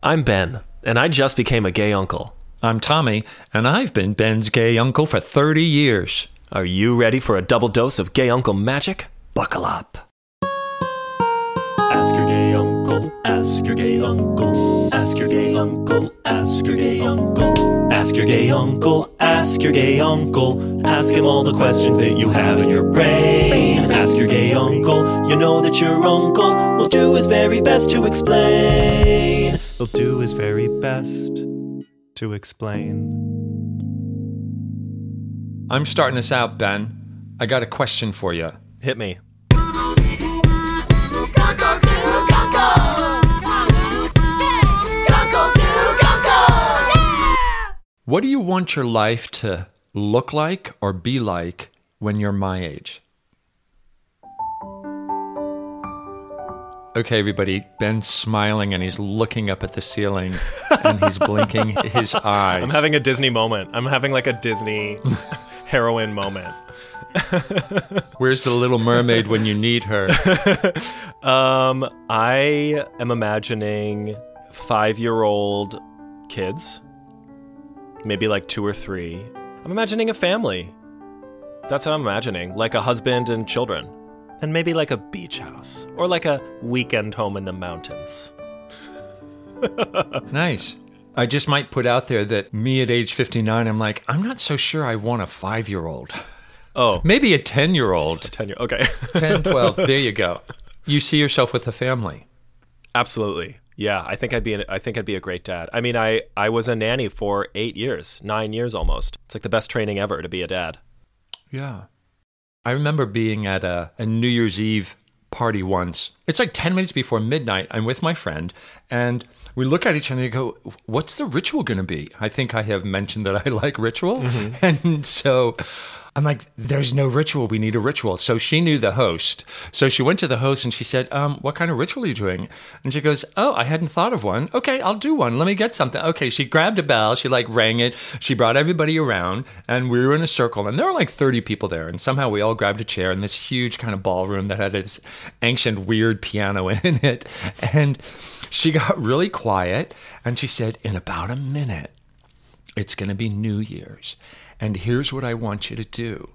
I'm Ben, and I just became a gay uncle. I'm Tommy, and I've been Ben's gay uncle for 30 years. Are you ready for a double dose of gay uncle magic? Buckle up. Ask your gay uncle, ask your gay uncle, ask your gay uncle, ask your gay uncle, ask your gay uncle, ask your gay uncle, ask him all the questions that you have in your brain. Ask your gay uncle, you know that your uncle will do his very best to explain. He'll do his very best to explain. I'm starting this out, Ben. I got a question for you. Hit me. What do you want your life to look like or be like when you're my age? Okay, everybody. Ben's smiling and he's looking up at the ceiling and he's blinking his eyes. I'm having a Disney moment. I'm having like a Disney heroine moment. Where's the little mermaid when you need her? Um, I am imagining five year old kids, maybe like two or three. I'm imagining a family. That's what I'm imagining, like a husband and children. And maybe like a beach house or like a weekend home in the mountains. Nice. I just might put out there that me at age 59, I'm like, I'm not so sure I want a five year old. Oh, Maybe a 10 year old. 10 year. Okay. 10, 12. There you go. You see yourself with a family. Absolutely. Yeah, I think I'd be. An, I think I'd be a great dad. I mean, I I was a nanny for eight years, nine years almost. It's like the best training ever to be a dad. Yeah. I remember being at a, a New Year's Eve party once. It's like 10 minutes before midnight. I'm with my friend, and we look at each other and go, What's the ritual going to be? I think I have mentioned that I like ritual. Mm-hmm. And so I'm like, There's no ritual. We need a ritual. So she knew the host. So she went to the host and she said, um, What kind of ritual are you doing? And she goes, Oh, I hadn't thought of one. Okay, I'll do one. Let me get something. Okay, she grabbed a bell. She like rang it. She brought everybody around and we were in a circle and there were like 30 people there. And somehow we all grabbed a chair in this huge kind of ballroom that had this ancient, weird piano in it. And she got really quiet and she said, In about a minute, it's going to be New Year's. And here's what I want you to do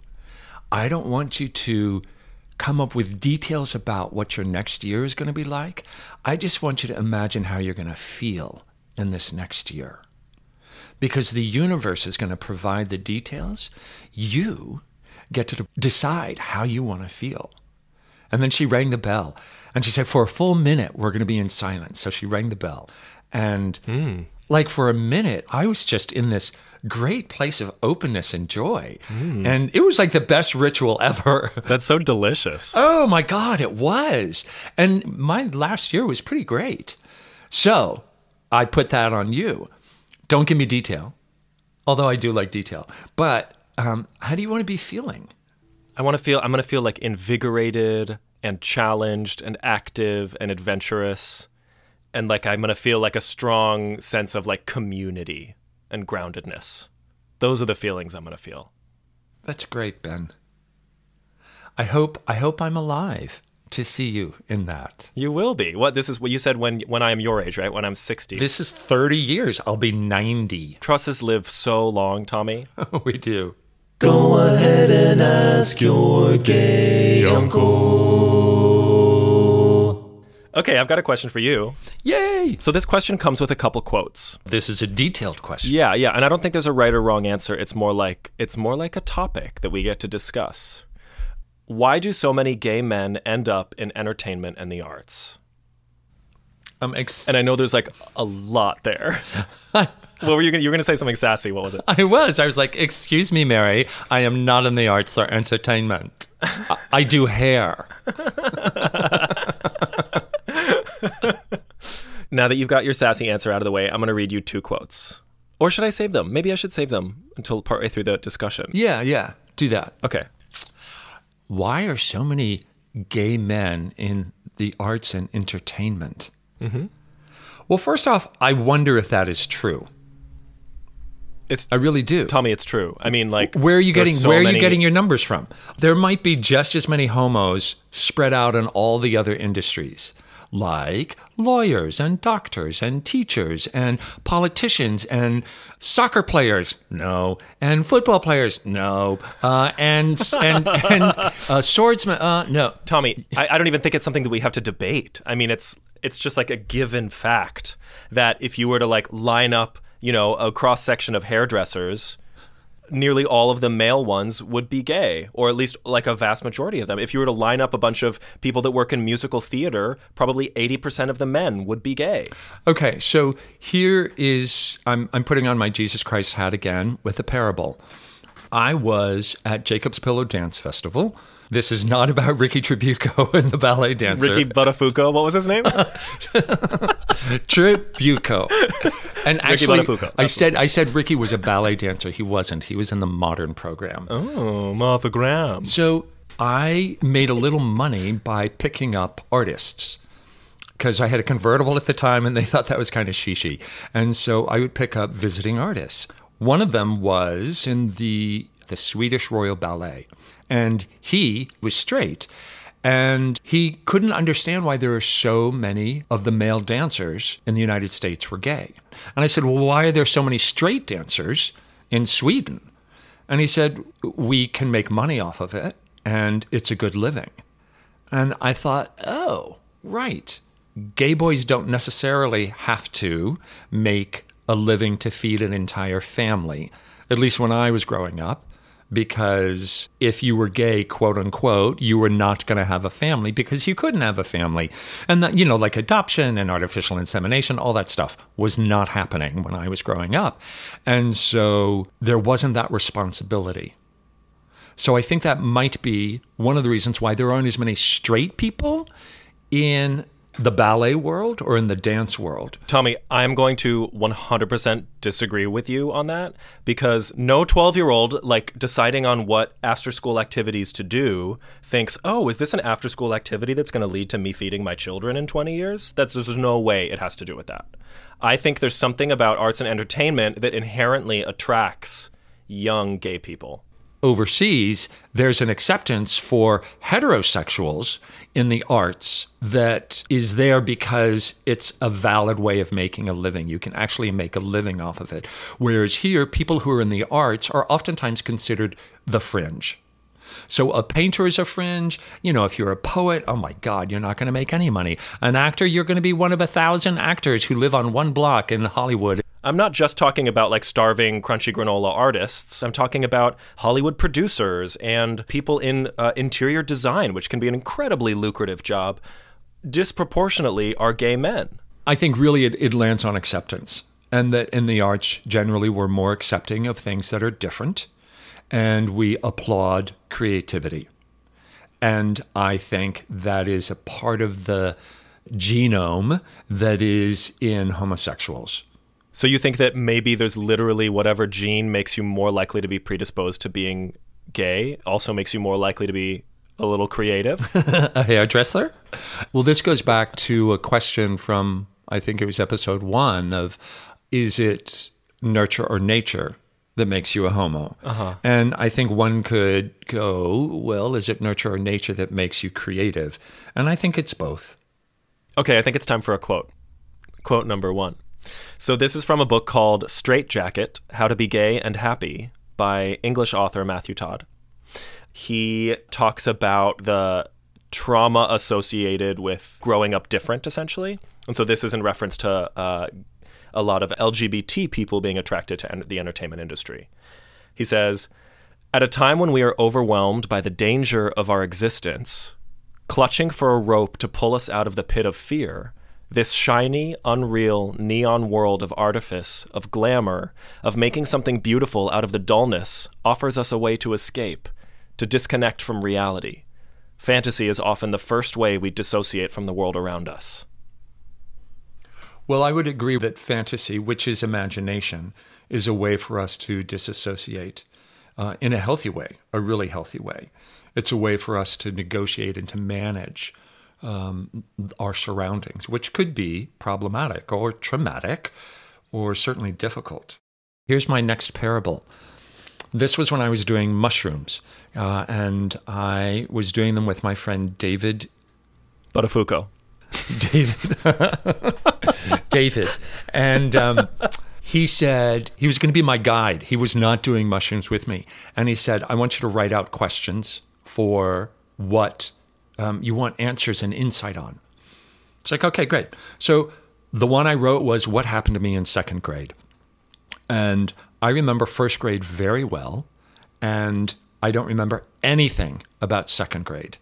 I don't want you to come up with details about what your next year is going to be like. I just want you to imagine how you're going to feel in this next year. Because the universe is going to provide the details. You get to decide how you want to feel. And then she rang the bell and she said, For a full minute, we're going to be in silence. So she rang the bell. And hmm. like for a minute, I was just in this great place of openness and joy. And it was like the best ritual ever. That's so delicious. Oh my God, it was. And my last year was pretty great. So I put that on you. Don't give me detail, although I do like detail. But um, how do you want to be feeling? I want to feel. I'm going to feel like invigorated and challenged and active and adventurous, and like I'm going to feel like a strong sense of like community and groundedness. Those are the feelings I'm going to feel. That's great, Ben. I hope I hope I'm alive to see you in that. You will be. What this is what you said when when I am your age, right? When I'm 60. This is 30 years. I'll be 90. Trusses live so long, Tommy. we do. Go ahead and ask your gay uncle. Okay, I've got a question for you. Yay! So this question comes with a couple quotes. This is a detailed question. Yeah, yeah, and I don't think there's a right or wrong answer. It's more like it's more like a topic that we get to discuss. Why do so many gay men end up in entertainment and the arts? I'm ex- And I know there's like a lot there. what were you going to you were going to say something sassy? What was it? I was. I was like, "Excuse me, Mary. I am not in the arts or entertainment. I, I do hair." Now that you've got your sassy answer out of the way, I'm going to read you two quotes. Or should I save them? Maybe I should save them until partway through the discussion. Yeah, yeah. Do that. Okay. Why are so many gay men in the arts and entertainment? Mm-hmm. Well, first off, I wonder if that is true. It's I really do. Tommy, it's true. I mean, like, Where are you getting so where are many- you getting your numbers from? There might be just as many homos spread out in all the other industries. Like lawyers and doctors and teachers and politicians and soccer players, no, and football players, no, uh, and and and uh, swordsmen, uh, no. Tommy, I, I don't even think it's something that we have to debate. I mean, it's it's just like a given fact that if you were to like line up, you know, a cross section of hairdressers, nearly all of the male ones would be gay, or at least like a vast majority of them. If you were to line up a bunch of people that work in musical theater, probably 80% of the men would be gay. Okay, so here is I'm I'm putting on my Jesus Christ hat again with a parable. I was at Jacob's Pillow Dance Festival. This is not about Ricky Tribuco and the ballet dancer. Ricky Buttafuoco, what was his name? Tribuco. And actually. I said I said Ricky was a ballet dancer. He wasn't. He was in the modern program. oh, Martha Graham. So I made a little money by picking up artists because I had a convertible at the time and they thought that was kind of shishi. And so I would pick up visiting artists. One of them was in the the Swedish Royal Ballet. And he was straight. And he couldn't understand why there are so many of the male dancers in the United States were gay. And I said, Well, why are there so many straight dancers in Sweden? And he said, We can make money off of it, and it's a good living. And I thought, Oh, right. Gay boys don't necessarily have to make a living to feed an entire family, at least when I was growing up because if you were gay, quote unquote, you were not going to have a family because you couldn't have a family. And that, you know, like adoption and artificial insemination, all that stuff was not happening when I was growing up. And so there wasn't that responsibility. So I think that might be one of the reasons why there aren't as many straight people in the ballet world or in the dance world. Tommy, I'm going to 100% disagree with you on that because no 12 year old, like deciding on what after school activities to do, thinks, oh, is this an after school activity that's going to lead to me feeding my children in 20 years? That's, there's no way it has to do with that. I think there's something about arts and entertainment that inherently attracts young gay people. Overseas, there's an acceptance for heterosexuals in the arts that is there because it's a valid way of making a living. You can actually make a living off of it. Whereas here, people who are in the arts are oftentimes considered the fringe. So a painter is a fringe. You know, if you're a poet, oh my God, you're not going to make any money. An actor, you're going to be one of a thousand actors who live on one block in Hollywood. I'm not just talking about like starving crunchy granola artists. I'm talking about Hollywood producers and people in uh, interior design, which can be an incredibly lucrative job. Disproportionately are gay men. I think really it, it lands on acceptance, and that in the arts, generally, we're more accepting of things that are different, and we applaud creativity. And I think that is a part of the genome that is in homosexuals. So you think that maybe there's literally whatever gene makes you more likely to be predisposed to being gay also makes you more likely to be a little creative? a hairdresser? Well, this goes back to a question from, I think it was episode one of is it nurture or nature that makes you a homo? Uh-huh. And I think one could go, well, is it nurture or nature that makes you creative? And I think it's both. Okay, I think it's time for a quote. Quote number one. So this is from a book called Straight Jacket How to Be Gay and Happy by English author Matthew Todd. He talks about the trauma associated with growing up different, essentially. And so this is in reference to uh, a lot of LGBT people being attracted to en- the entertainment industry. He says, At a time when we are overwhelmed by the danger of our existence, clutching for a rope to pull us out of the pit of fear, this shiny, unreal, neon world of artifice, of glamour, of making something beautiful out of the dullness offers us a way to escape, to disconnect from reality. Fantasy is often the first way we dissociate from the world around us. Well, I would agree that fantasy, which is imagination, is a way for us to disassociate uh, in a healthy way, a really healthy way. It's a way for us to negotiate and to manage um, our surroundings, which could be problematic or traumatic or certainly difficult. Here's my next parable. This was when I was doing mushrooms, uh, and I was doing them with my friend David Buttafuoco. David. David. And um, he said he was going to be my guide. He was not doing mushrooms with me. And he said, I want you to write out questions for what um, you want answers and insight on. It's like, okay, great. So the one I wrote was what happened to me in second grade. And I remember first grade very well. And I don't remember anything about second grade.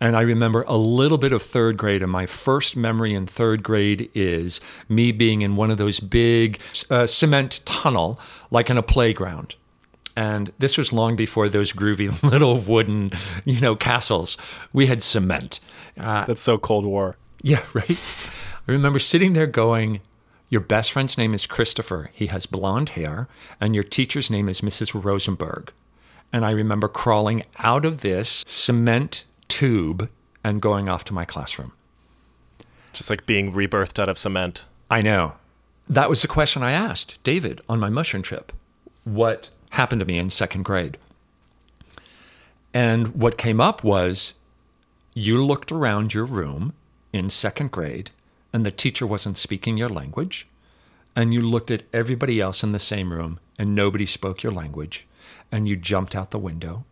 And I remember a little bit of third grade. And my first memory in third grade is me being in one of those big uh, cement tunnel, like in a playground. And this was long before those groovy little wooden, you know, castles. We had cement. Uh, That's so Cold War. yeah, right. I remember sitting there going, Your best friend's name is Christopher. He has blonde hair, and your teacher's name is Mrs. Rosenberg. And I remember crawling out of this cement tube and going off to my classroom. Just like being rebirthed out of cement. I know. That was the question I asked David on my mushroom trip. What happened to me in second grade? And what came up was you looked around your room in second grade and the teacher wasn't speaking your language. And you looked at everybody else in the same room and nobody spoke your language. And you jumped out the window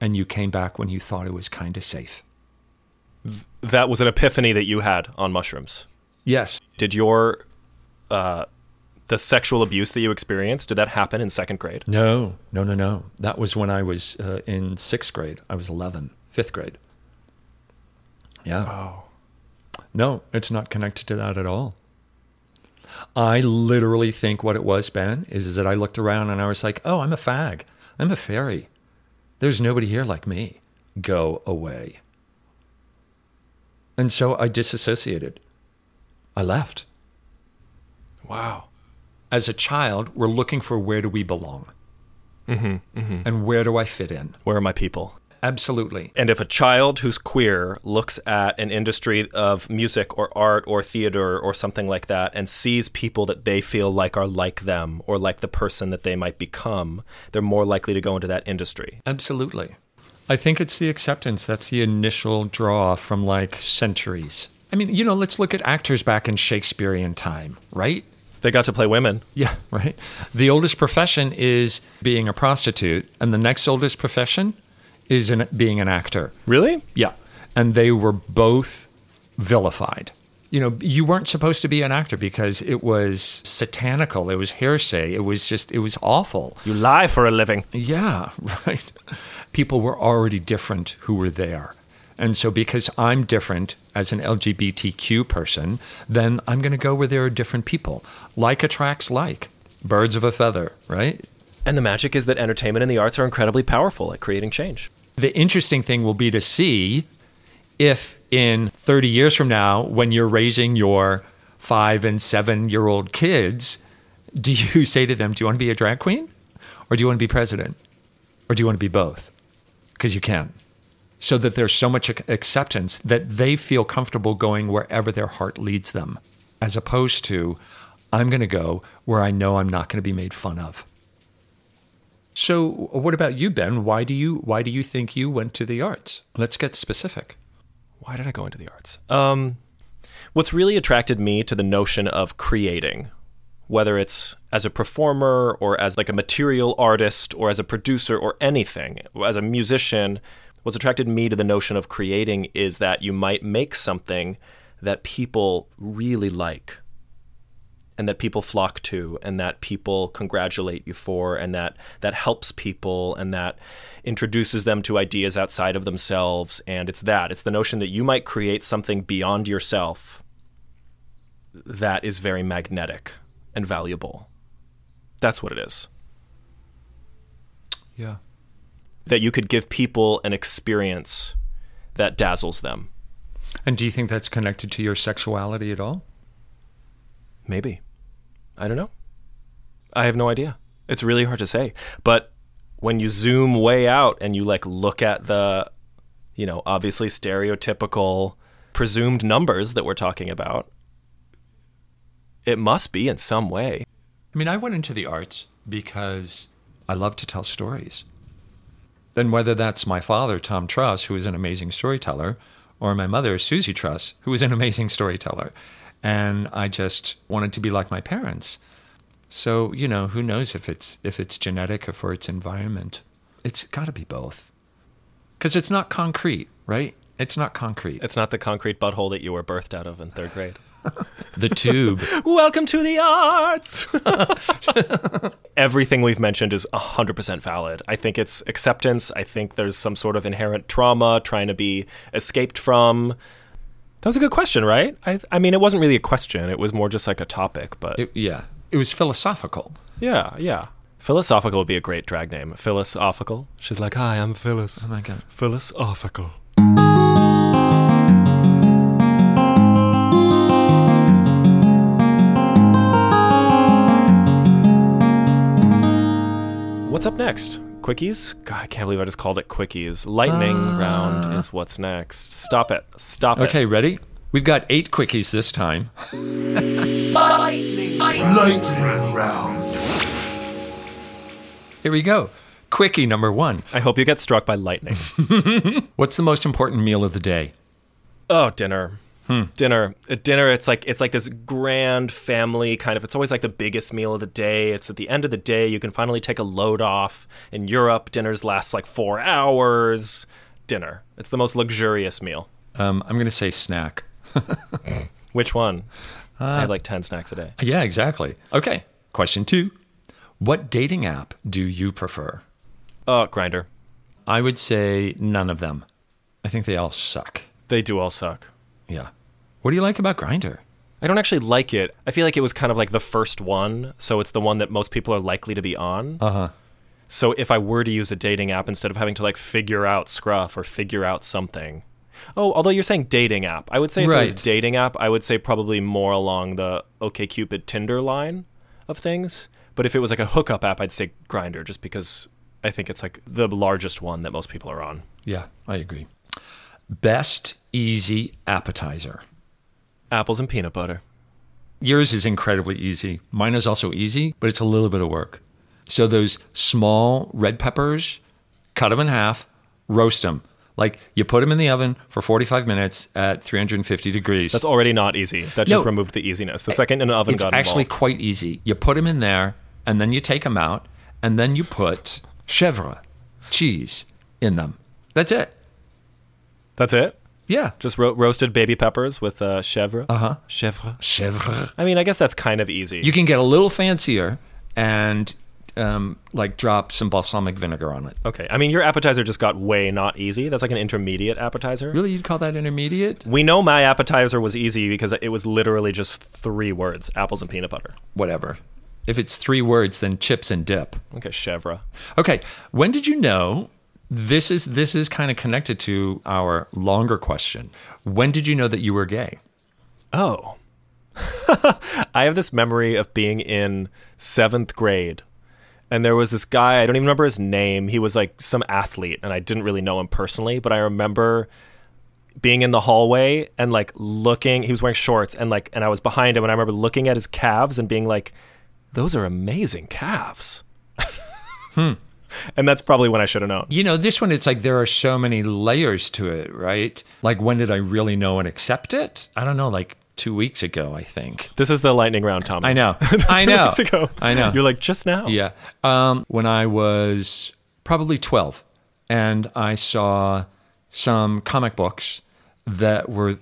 and you came back when you thought it was kind of safe. That was an epiphany that you had on mushrooms. Yes. Did your uh, the sexual abuse that you experienced did that happen in second grade? No, no, no, no. That was when I was uh, in sixth grade. I was 11, fifth grade. Yeah. Oh, No, it's not connected to that at all. I literally think what it was, Ben, is, is that I looked around and I was like, oh, I'm a fag. I'm a fairy. There's nobody here like me. Go away. And so I disassociated. I left. wow. As a child, we're looking for where do we belong? Mm-hmm, mm-hmm. And where do I fit in? Where are my people? Absolutely. And if a child who's queer looks at an industry of music or art or theater or something like that and sees people that they feel like are like them or like the person that they might become, they're more likely to go into that industry. Absolutely. I think it's the acceptance. That's the initial draw from like centuries. I mean, you know, let's look at actors back in Shakespearean time, right? They got to play women. Yeah, right. The oldest profession is being a prostitute, and the next oldest profession is in being an actor. Really? Yeah. And they were both vilified. You know, you weren't supposed to be an actor because it was satanical. It was hearsay. It was just, it was awful. You lie for a living. Yeah, right. People were already different who were there. And so, because I'm different as an LGBTQ person, then I'm going to go where there are different people. Like attracts like. Birds of a feather, right? And the magic is that entertainment and the arts are incredibly powerful at creating change. The interesting thing will be to see if in 30 years from now, when you're raising your five and seven year old kids, do you say to them, Do you want to be a drag queen? Or do you want to be president? Or do you want to be both? Because you can. So that there's so much acceptance that they feel comfortable going wherever their heart leads them, as opposed to, I'm going to go where I know I'm not going to be made fun of. So, what about you, Ben? Why do you why do you think you went to the arts? Let's get specific. Why did I go into the arts? Um, what's really attracted me to the notion of creating, whether it's as a performer or as like a material artist or as a producer or anything, as a musician, what's attracted me to the notion of creating is that you might make something that people really like and that people flock to and that people congratulate you for and that that helps people and that introduces them to ideas outside of themselves. And it's that it's the notion that you might create something beyond yourself that is very magnetic and valuable. That's what it is. Yeah. That you could give people an experience that dazzles them And do you think that's connected to your sexuality at all? Maybe. I don't know. I have no idea. It's really hard to say. But when you zoom way out and you like look at the, you know, obviously stereotypical presumed numbers that we're talking about, it must be in some way. I mean, I went into the arts because I love to tell stories. And whether that's my father, Tom Truss, who is an amazing storyteller, or my mother, Susie Truss, who is an amazing storyteller. And I just wanted to be like my parents. So, you know, who knows if it's if it's genetic or for its environment. It's got to be both. Cuz it's not concrete, right? It's not concrete. It's not the concrete butthole that you were birthed out of in third grade. The tube. Welcome to the arts. Everything we've mentioned is 100% valid. I think it's acceptance. I think there's some sort of inherent trauma trying to be escaped from. That was a good question, right? I, I mean, it wasn't really a question. It was more just like a topic, but It- yeah. It was philosophical. yeah, yeah. Philosophical would be a great drag name. Philosophical. She's like, hi, I'm Phyllis. Oh my god. Philosophical. What's up next? Quickies? God, I can't believe I just called it quickies. Lightning uh. round is what's next. Stop it. Stop it. Okay, ready? We've got 8 quickies this time. Lightning round. Here we go. Quickie number 1. I hope you get struck by lightning. What's the most important meal of the day? Oh, dinner. Dinner. At dinner, it's like it's like this grand family kind of. It's always like the biggest meal of the day. It's at the end of the day. You can finally take a load off. In Europe, dinners last like four hours. Dinner. It's the most luxurious meal. Um, I'm going to say snack. Which one? I have like ten snacks a day. Yeah, exactly. Okay. Question 2. What dating app do you prefer? Oh, Grindr. I would say none of them. I think they all suck. They do all suck. Yeah. What do you like about Grindr? I don't actually like it. I feel like it was kind of like the first one, so it's the one that most people are likely to be on. Uh huh. So if I were to use a dating app instead of having to like figure out Scruff or figure out something. Oh, although you're saying dating app, I would say if it was dating app, I would say probably more along the OKCupid Tinder line of things. But if it was like a hookup app, I'd say Grindr, just because I think it's like the largest one that most people are on. Yeah, I agree. Best easy appetizer. Apples and peanut butter. Yours is incredibly easy. Mine is also easy, but it's a little bit of work. So those small red peppers, cut them in half, roast them. Like you put them in the oven for 45 minutes at 350 degrees. That's already not easy. That just No. removed the easiness. The second an oven it's got actually involved. quite easy. You put them in there, and then you take them out, and then you put chèvre, cheese, in them. That's it. That's it. Yeah. Just ro- roasted baby peppers with uh, chèvre. Uh huh. Chèvre. Chèvre. I mean, I guess that's kind of easy. You can get a little fancier and um, like drop some balsamic vinegar on it. Okay. I mean, your appetizer just got way not easy. That's like an intermediate appetizer. Really, you'd call that intermediate? We know my appetizer was easy because it was literally just three words apples and peanut butter. Whatever. If it's three words, then chips and dip. Okay, chèvre. Okay. When did you know? This is this is kind of connected to our longer question. When did you know that you were gay? Oh. I have this memory of being in seventh grade. And there was this guy, I don't even remember his name. He was like some athlete, and I didn't really know him personally, but I remember being in the hallway and like looking. He was wearing shorts, and like, and I was behind him, and I remember looking at his calves and being like, those are amazing calves. Hmm. And that's probably when I should have known. You know, this one, it's like there are so many layers to it, right? Like, when did I really know and accept it? I don't know, like two weeks ago, I think. This is the lightning round, Tommy. I know. I know. minutes ago. I know. You're like, just now. Yeah. Um, when I was probably 12, and I saw some comic books that were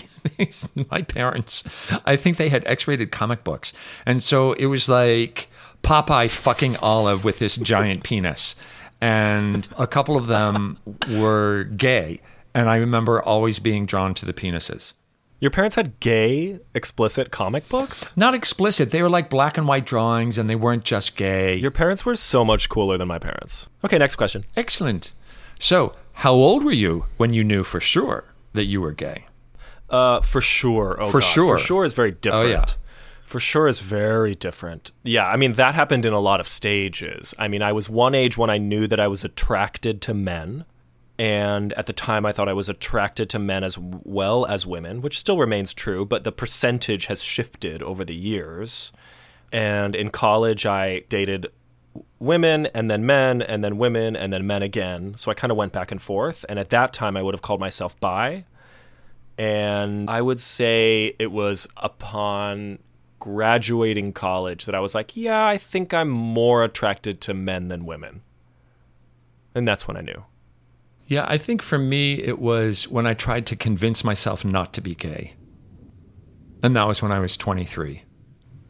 my parents. I think they had X rated comic books. And so it was like Popeye fucking Olive with this giant penis. And a couple of them were gay. And I remember always being drawn to the penises. Your parents had gay, explicit comic books? Not explicit. They were like black and white drawings, and they weren't just gay. Your parents were so much cooler than my parents. Okay, next question. Excellent. So, how old were you when you knew for sure that you were gay? Uh, for sure. Oh, For God. sure. For sure is very different. Oh, yeah. For sure is very different. Yeah, I mean that happened in a lot of stages. I mean, I was one age when I knew that I was attracted to men, and at the time I thought I was attracted to men as well as women, which still remains true, but the percentage has shifted over the years. And in college, I dated women and then men and then women and then men again. So I kind of went back and forth. And at that time, I would have called myself bi. And I would say it was upon graduating college that I was like, yeah, I think I'm more attracted to men than women. And that's when I knew. Yeah, I think for me, it was when I tried to convince myself not to be gay. And that was when I was 23.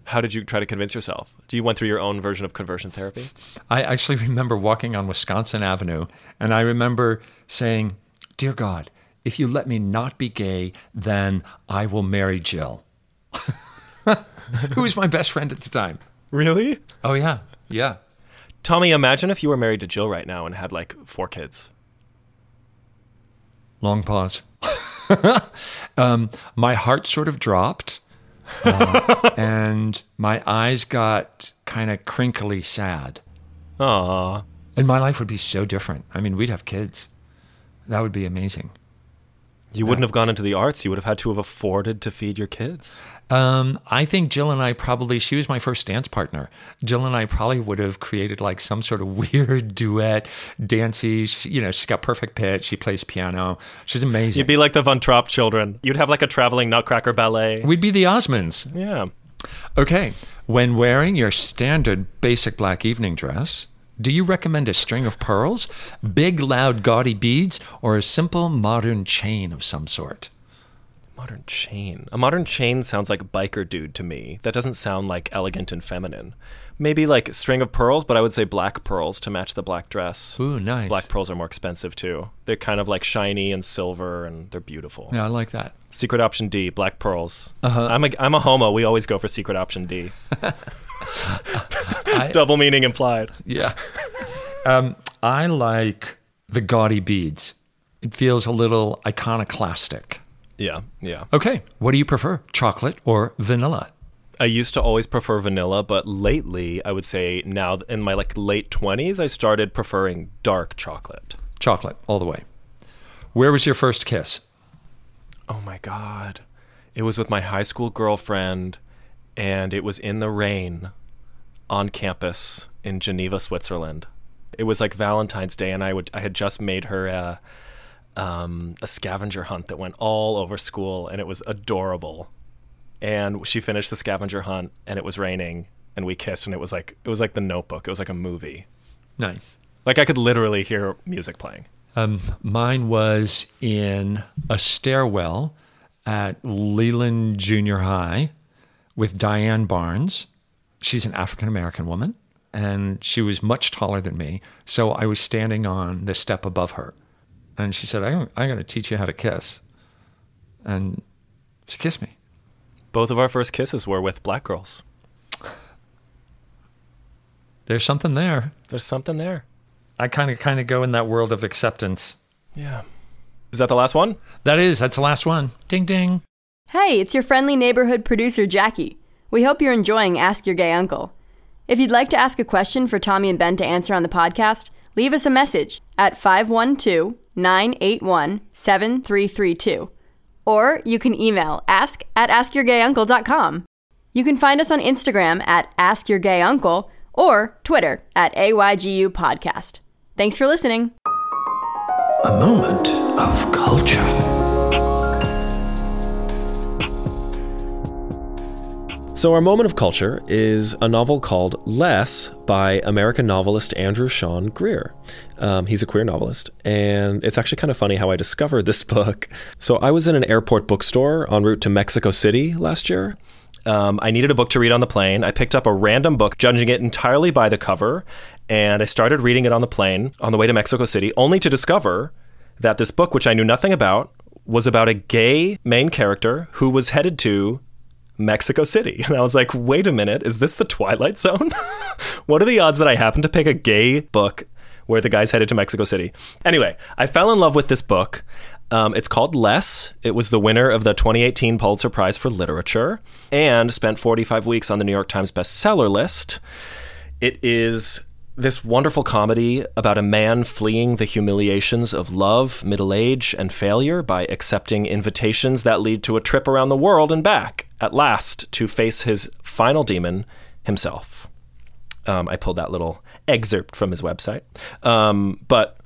How did you try to convince yourself? Do you went through your own version of conversion therapy? I actually remember walking on Wisconsin Avenue, and I remember saying, Dear God, if you let me not be gay, then I will marry Jill, who was my best friend at the time. Really? Oh, yeah. Yeah. Tommy, imagine if you were married to Jill right now and had like four kids. Long pause. um, my heart sort of dropped, uh, and my eyes got kind of crinkly sad. Aww. And my life would be so different. I mean, we'd have kids. That would be amazing. You wouldn't have gone into the arts. You would have had to have afforded to feed your kids. Um, I think Jill and I probably, she was my first dance partner. Jill and I probably would have created like some sort of weird duet, dancey. She, you know, she's got perfect pitch. She plays piano. She's amazing. You'd be like the Von Trapp children. You'd have like a traveling Nutcracker ballet. We'd be the Osmonds. Yeah. Okay. When wearing your standard basic black evening dress, do you recommend a string of pearls, big, loud, gaudy beads, or a simple modern chain of some sort? Modern chain. A modern chain sounds like biker dude to me. That doesn't sound like elegant and feminine. Maybe like string of pearls, but I would say black pearls to match the black dress. Ooh, nice. Black pearls are more expensive too. They're kind of like shiny and silver and they're beautiful. Yeah, I like that. Secret option D, black pearls. Uh-huh. I'm a I'm a homo. We always go for secret option D. I- Double meaning implied. Yeah. um, I like the gaudy beads. It feels a little iconoclastic. Yeah, yeah. Okay. What do you prefer, chocolate or vanilla? I used to always prefer vanilla, but lately, I would say now in my like late 20s, I started preferring dark chocolate. Chocolate, all the way. Where was your first kiss? Oh my god. It was with my high school girlfriend and it was in the rain on campus in Geneva, Switzerland. It was like Valentine's Day and I would I had just made her a um, a scavenger hunt that went all over school and it was adorable. And she finished the scavenger hunt and it was raining and we kissed and it was like it was like the notebook. It was like a movie. Nice. Like I could literally hear music playing. Um, mine was in a stairwell at Leland Junior High with Diane Barnes. She's an African American woman, and she was much taller than me. So I was standing on the step above her. And she said, I'm, I'm going to teach you how to kiss. And she kissed me. Both of our first kisses were with black girls. There's something there. There's something there. I kind of kind of go in that world of acceptance. Yeah. Is that the last one? That is, that's the last one. Ding ding. Hey, it's your friendly neighborhood producer, Jackie. We hope you're enjoying Ask Your Gay Uncle. If you'd like to ask a question for Tommy and Ben to answer on the podcast, leave us a message at 512 981 7332. Or you can email ask at askyourgayuncle.com. You can find us on Instagram at Ask Your Gay Uncle or Twitter at AYGU Podcast. Thanks for listening. A moment of culture. So, our moment of culture is a novel called Less by American novelist Andrew Sean Greer. Um, he's a queer novelist, and it's actually kind of funny how I discovered this book. So, I was in an airport bookstore en route to Mexico City last year. Um, I needed a book to read on the plane. I picked up a random book, judging it entirely by the cover, and I started reading it on the plane on the way to Mexico City, only to discover that this book, which I knew nothing about, was about a gay main character who was headed to Mexico City. And I was like, wait a minute, is this the Twilight Zone? what are the odds that I happen to pick a gay book where the guy's headed to Mexico City? Anyway, I fell in love with this book. Um, it's called Less. It was the winner of the 2018 Pulitzer Prize for Literature and spent 45 weeks on the New York Times bestseller list. It is this wonderful comedy about a man fleeing the humiliations of love, middle age, and failure by accepting invitations that lead to a trip around the world and back, at last, to face his final demon himself. Um, I pulled that little excerpt from his website. Um, but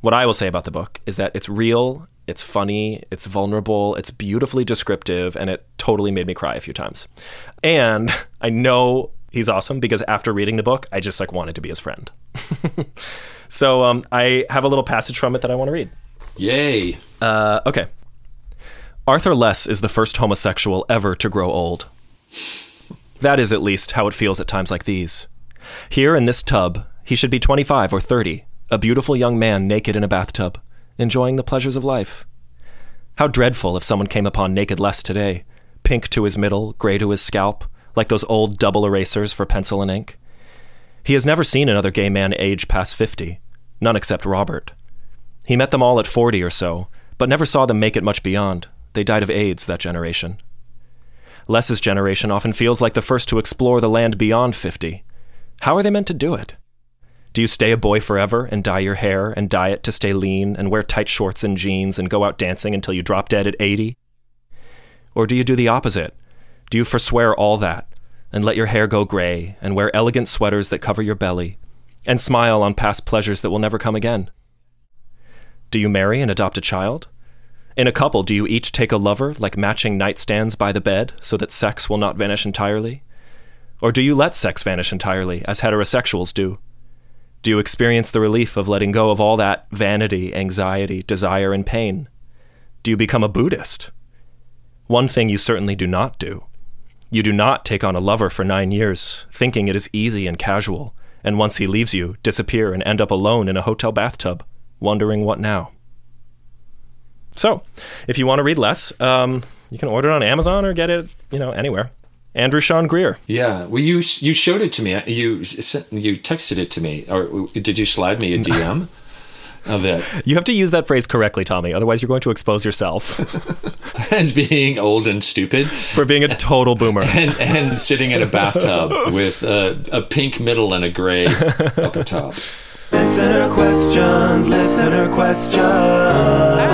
What I will say about the book is that it's real, it's funny, it's vulnerable, it's beautifully descriptive, and it totally made me cry a few times. And I know he's awesome because after reading the book, I just like wanted to be his friend. so um, I have a little passage from it that I want to read. Yay. Uh, okay. Arthur Less is the first homosexual ever to grow old. That is at least how it feels at times like these. Here in this tub, he should be 25 or 30, a beautiful young man naked in a bathtub, enjoying the pleasures of life. How dreadful if someone came upon naked Less today, pink to his middle, gray to his scalp, like those old double erasers for pencil and ink. He has never seen another gay man age past 50, none except Robert. He met them all at 40 or so, but never saw them make it much beyond. They died of AIDS, that generation. Less's generation often feels like the first to explore the land beyond 50. How are they meant to do it? Do you stay a boy forever and dye your hair and diet to stay lean and wear tight shorts and jeans and go out dancing until you drop dead at 80? Or do you do the opposite? Do you forswear all that and let your hair go gray and wear elegant sweaters that cover your belly and smile on past pleasures that will never come again? Do you marry and adopt a child? In a couple, do you each take a lover, like matching nightstands by the bed, so that sex will not vanish entirely? Or do you let sex vanish entirely, as heterosexuals do? Do you experience the relief of letting go of all that vanity, anxiety, desire, and pain? Do you become a Buddhist? One thing you certainly do not do. You do not take on a lover for nine years, thinking it is easy and casual, and once he leaves you, disappear and end up alone in a hotel bathtub, wondering what now. So, if you want to read less, um, you can order it on Amazon or get it, you know, anywhere. Andrew Sean Greer. Yeah. Well, you you showed it to me. You sent, you texted it to me, or did you slide me a DM of it You have to use that phrase correctly, Tommy. Otherwise, you're going to expose yourself as being old and stupid, for being a total boomer. and and sitting in a bathtub with a, a pink middle and a gray upper top. Listener questions, listener questions.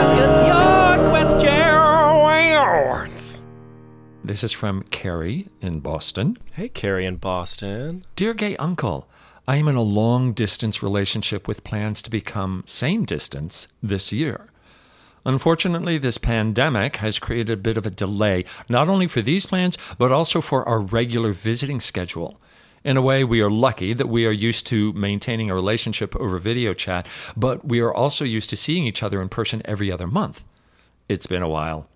This is from Carrie in Boston. Hey, Carrie in Boston. Dear gay uncle, I am in a long distance relationship with plans to become same distance this year. Unfortunately, this pandemic has created a bit of a delay, not only for these plans, but also for our regular visiting schedule. In a way, we are lucky that we are used to maintaining a relationship over video chat, but we are also used to seeing each other in person every other month. It's been a while.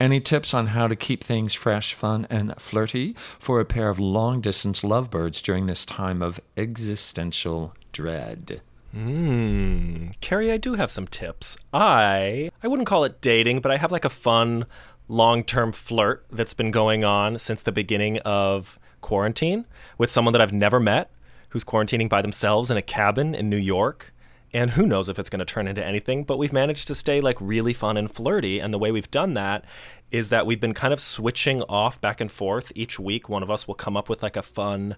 Any tips on how to keep things fresh, fun, and flirty for a pair of long distance lovebirds during this time of existential dread? Hmm. Carrie, I do have some tips. I I wouldn't call it dating, but I have like a fun long-term flirt that's been going on since the beginning of quarantine with someone that I've never met who's quarantining by themselves in a cabin in New York. And who knows if it's going to turn into anything, but we've managed to stay like really fun and flirty. And the way we've done that is that we've been kind of switching off back and forth each week. One of us will come up with like a fun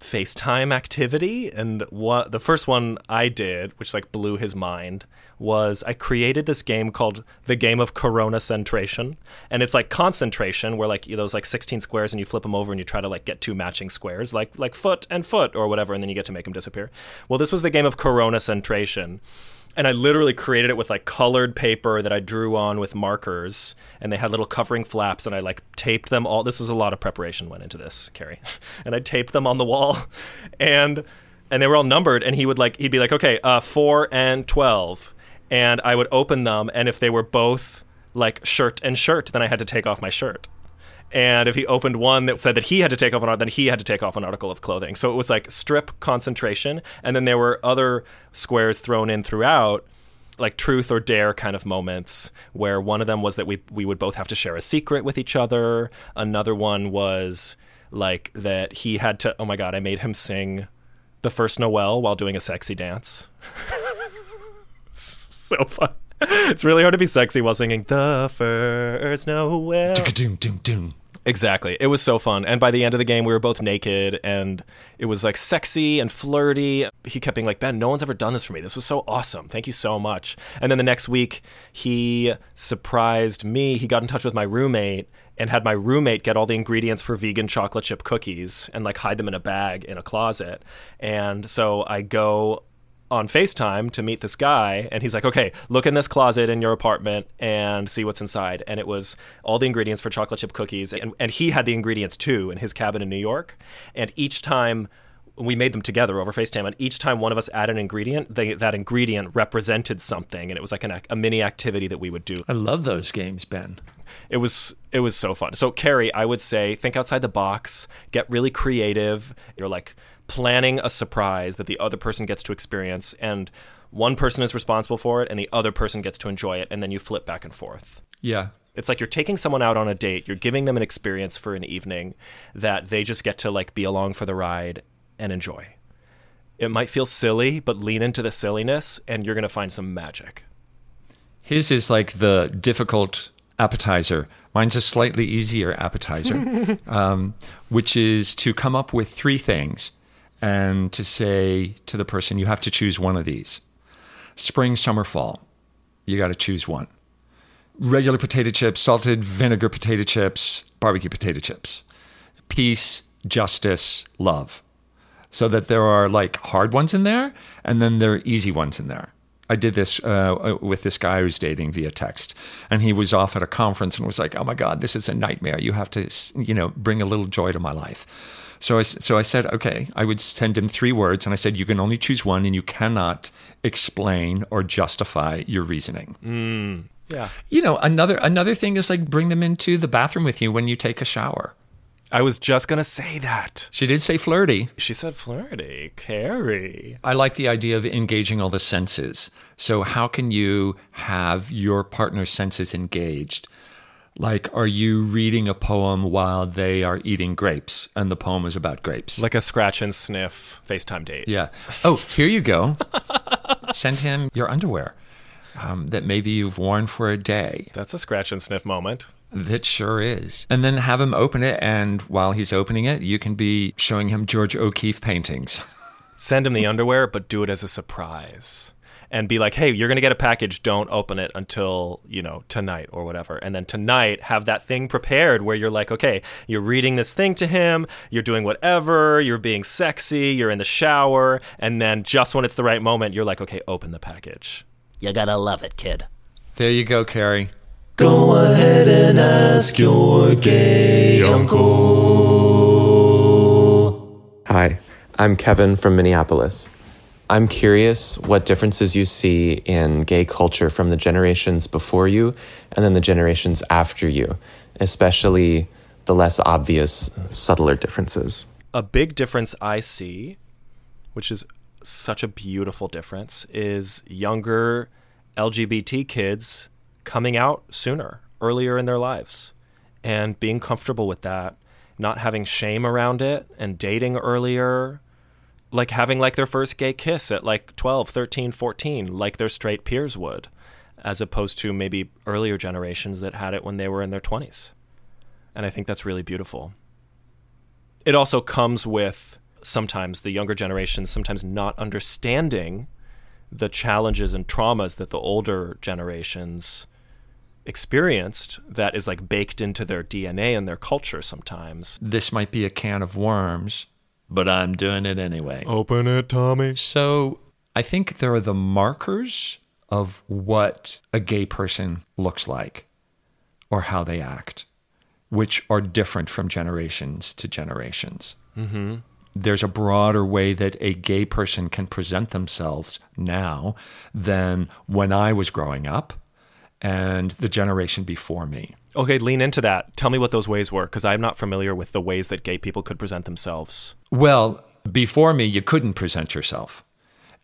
FaceTime activity. And what the first one I did, which like blew his mind, was I created this game called the game of Corona Centration. And it's like concentration, where like you know, those like 16 squares and you flip them over and you try to like get two matching squares, like like foot and foot or whatever, and then you get to make them disappear. Well, this was the game of Corona Centration and I literally created it with like colored paper that I drew on with markers, and they had little covering flaps, and I like taped them all. This was a lot of preparation went into this, Carrie, and I taped them on the wall, and and they were all numbered, and he would like he'd be like, okay, uh, four and twelve, and I would open them, and if they were both like shirt and shirt, then I had to take off my shirt. And if he opened one that said that he had to take off an article, then he had to take off an article of clothing. So it was like strip concentration. And then there were other squares thrown in throughout, like truth or dare kind of moments, where one of them was that we, we would both have to share a secret with each other. Another one was like that he had to, oh my God, I made him sing the first Noel while doing a sexy dance. so fun. It's really hard to be sexy while singing the first Noel. Doom, doom, doom. Exactly. It was so fun. And by the end of the game, we were both naked and it was like sexy and flirty. He kept being like, Ben, no one's ever done this for me. This was so awesome. Thank you so much. And then the next week, he surprised me. He got in touch with my roommate and had my roommate get all the ingredients for vegan chocolate chip cookies and like hide them in a bag in a closet. And so I go on FaceTime to meet this guy, and he's like, "Okay, look in this closet in your apartment and see what's inside." And it was all the ingredients for chocolate chip cookies, and, and he had the ingredients too in his cabin in New York. And each time we made them together over FaceTime, and each time one of us added an ingredient, they, that ingredient represented something, and it was like an, a mini activity that we would do. I love those games, Ben. It was it was so fun. So Carrie, I would say think outside the box, get really creative. You're like planning a surprise that the other person gets to experience and one person is responsible for it and the other person gets to enjoy it and then you flip back and forth. Yeah. It's like you're taking someone out on a date, you're giving them an experience for an evening that they just get to like be along for the ride and enjoy. It might feel silly, but lean into the silliness and you're going to find some magic. His is like the difficult appetizer. Mine's a slightly easier appetizer, um, which is to come up with three things and to say to the person, you have to choose one of these spring, summer, fall. You got to choose one. Regular potato chips, salted vinegar potato chips, barbecue potato chips. Peace, justice, love. So that there are like hard ones in there and then there are easy ones in there. I did this uh, with this guy I was dating via text, and he was off at a conference and was like, "Oh my God, this is a nightmare. You have to, you know, bring a little joy to my life." So I, so I said, okay, I would send him three words, and I said, you can only choose one, and you cannot explain or justify your reasoning. Mm. Yeah. You know, another another thing is like bring them into the bathroom with you when you take a shower. I was just going to say that. She did say flirty. She said flirty. Carrie. I like the idea of engaging all the senses. So, how can you have your partner's senses engaged? Like, are you reading a poem while they are eating grapes and the poem is about grapes? Like a scratch and sniff FaceTime date. yeah. Oh, here you go. Send him your underwear um, that maybe you've worn for a day. That's a scratch and sniff moment. That sure is. And then have him open it. And while he's opening it, you can be showing him George O'Keeffe paintings. Send him the underwear, but do it as a surprise. And be like, hey, you're going to get a package. Don't open it until, you know, tonight or whatever. And then tonight, have that thing prepared where you're like, okay, you're reading this thing to him, you're doing whatever, you're being sexy, you're in the shower. And then just when it's the right moment, you're like, okay, open the package. You gotta love it, kid. There you go, Carrie. Go ahead and ask your gay uncle. Hi, I'm Kevin from Minneapolis. I'm curious what differences you see in gay culture from the generations before you and then the generations after you, especially the less obvious, subtler differences. a big difference I see, which is such a beautiful difference, is younger LGBT kids coming out sooner, earlier in their lives, and being comfortable with that, not having shame around it, and dating earlier, like having like their first gay kiss at like 12, 13, 14, like their straight peers would, as opposed to maybe earlier generations that had it when they were in their 20s. And I think that's really beautiful it also comes with sometimes the younger generations sometimes not understanding the challenges and traumas that the older generations experienced that is like baked into their DNA and their culture sometimes. This might be a can of worms, but I'm doing it anyway. Open it, Tommy. So I think there are the markers of what a gay person looks like or how they act, which are different from generations to generations. Mm-hmm. There's a broader way that a gay person can present themselves now than when I was growing up and the generation before me. Okay, lean into that. Tell me what those ways were because I'm not familiar with the ways that gay people could present themselves. Well, before me, you couldn't present yourself.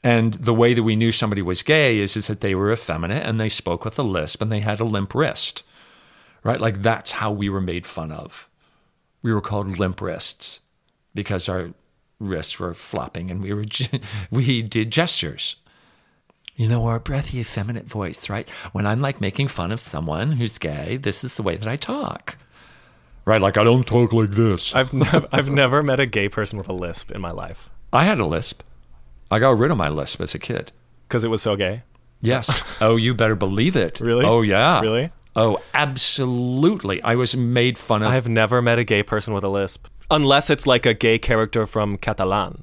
And the way that we knew somebody was gay is, is that they were effeminate and they spoke with a lisp and they had a limp wrist, right? Like that's how we were made fun of. We were called limp wrists because our wrists were flopping and we were we did gestures. You know, or a breathy, effeminate voice, right? When I'm like making fun of someone who's gay, this is the way that I talk. Right? Like I don't talk like this. I've nev- I've never met a gay person with a lisp in my life I had a lisp. I got rid of my lisp as a kid. because it was so gay. Yes. oh, you better believe it. Really? Oh, yeah. Really? Oh, absolutely. I was made fun of. I have never met a gay person with a lisp. Unless it's like a gay character from Catalan.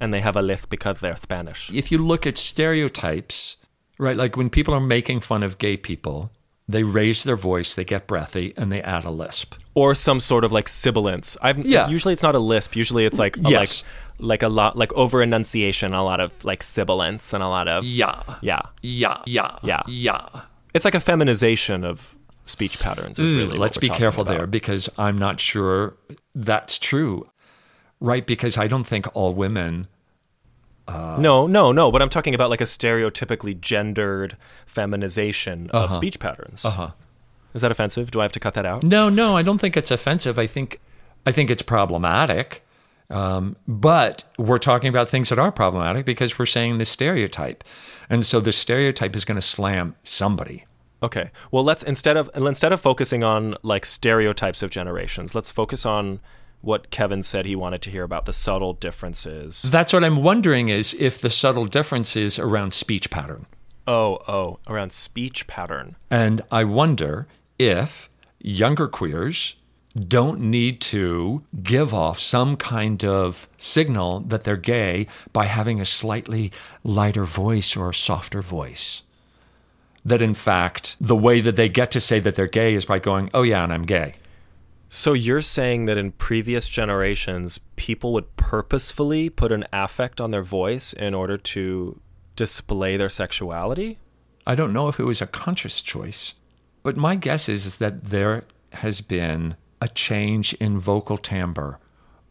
And they have a lisp because they're Spanish. If you look at stereotypes, right, like when people are making fun of gay people, they raise their voice, they get breathy, and they add a lisp. Or some sort of like sibilance. I've Yeah. usually it's not a lisp. Usually it's like a, Yes. like like a lot like over enunciation, a lot of like sibilance and a lot of Yeah. yeah. Yeah. Yeah. Yeah. Yeah. It's like a feminization of speech patterns. Is mm, really what Let's be careful about. there because I'm not sure that's true. Right? Because I don't think all women. No, no, no. But I'm talking about like a stereotypically gendered feminization of speech patterns. Uh-huh. Is that offensive? Do I have to cut that out? No, no, I don't think it's offensive. I think, I think it's problematic. Um, but we're talking about things that are problematic because we're saying the stereotype, and so the stereotype is going to slam somebody. Okay. Well, let's instead of instead of focusing on like stereotypes of generations, let's focus on what Kevin said he wanted to hear about the subtle differences. That's what I'm wondering is if the subtle differences around speech pattern. Oh, oh, around speech pattern. And I wonder if younger queers don't need to give off some kind of signal that they're gay by having a slightly lighter voice or a softer voice. That in fact, the way that they get to say that they're gay is by going, oh, yeah, and I'm gay. So you're saying that in previous generations, people would purposefully put an affect on their voice in order to display their sexuality? I don't know if it was a conscious choice, but my guess is, is that there has been a change in vocal timbre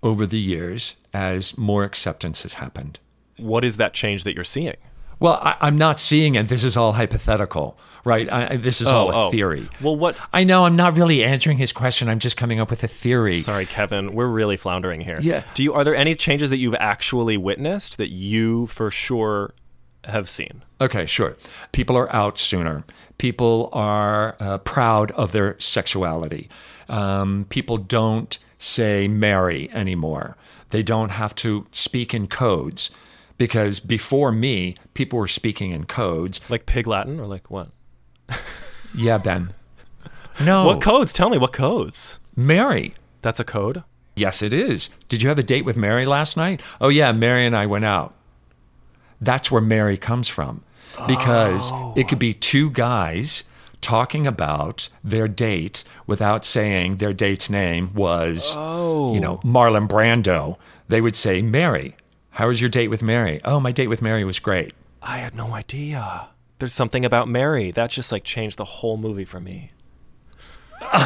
over the years as more acceptance has happened. What is that change that you're seeing? Well, I, I'm not seeing it. This is all hypothetical, right? I, this is all a oh. theory. Well, what? I know I'm not really answering his question. I'm just coming up with a theory. Sorry, Kevin, we're really floundering here. Yeah. Do you are there any changes that you've actually witnessed that you for sure have seen? Okay, sure. People are out sooner. People are uh, proud of their sexuality. Um, people don't say marry anymore. They don't have to speak in codes because before me, people were speaking in codes. Like pig Latin or like what? Yeah, Ben. No. What codes? Tell me what codes. Mary. That's a code? Yes, it is. Did you have a date with Mary last night? Oh, yeah, Mary and I went out. That's where Mary comes from. Because oh. it could be two guys talking about their date without saying their date's name was, oh. you know, Marlon Brando. They would say, Mary, how was your date with Mary? Oh, my date with Mary was great. I had no idea. There's something about Mary that just like changed the whole movie for me.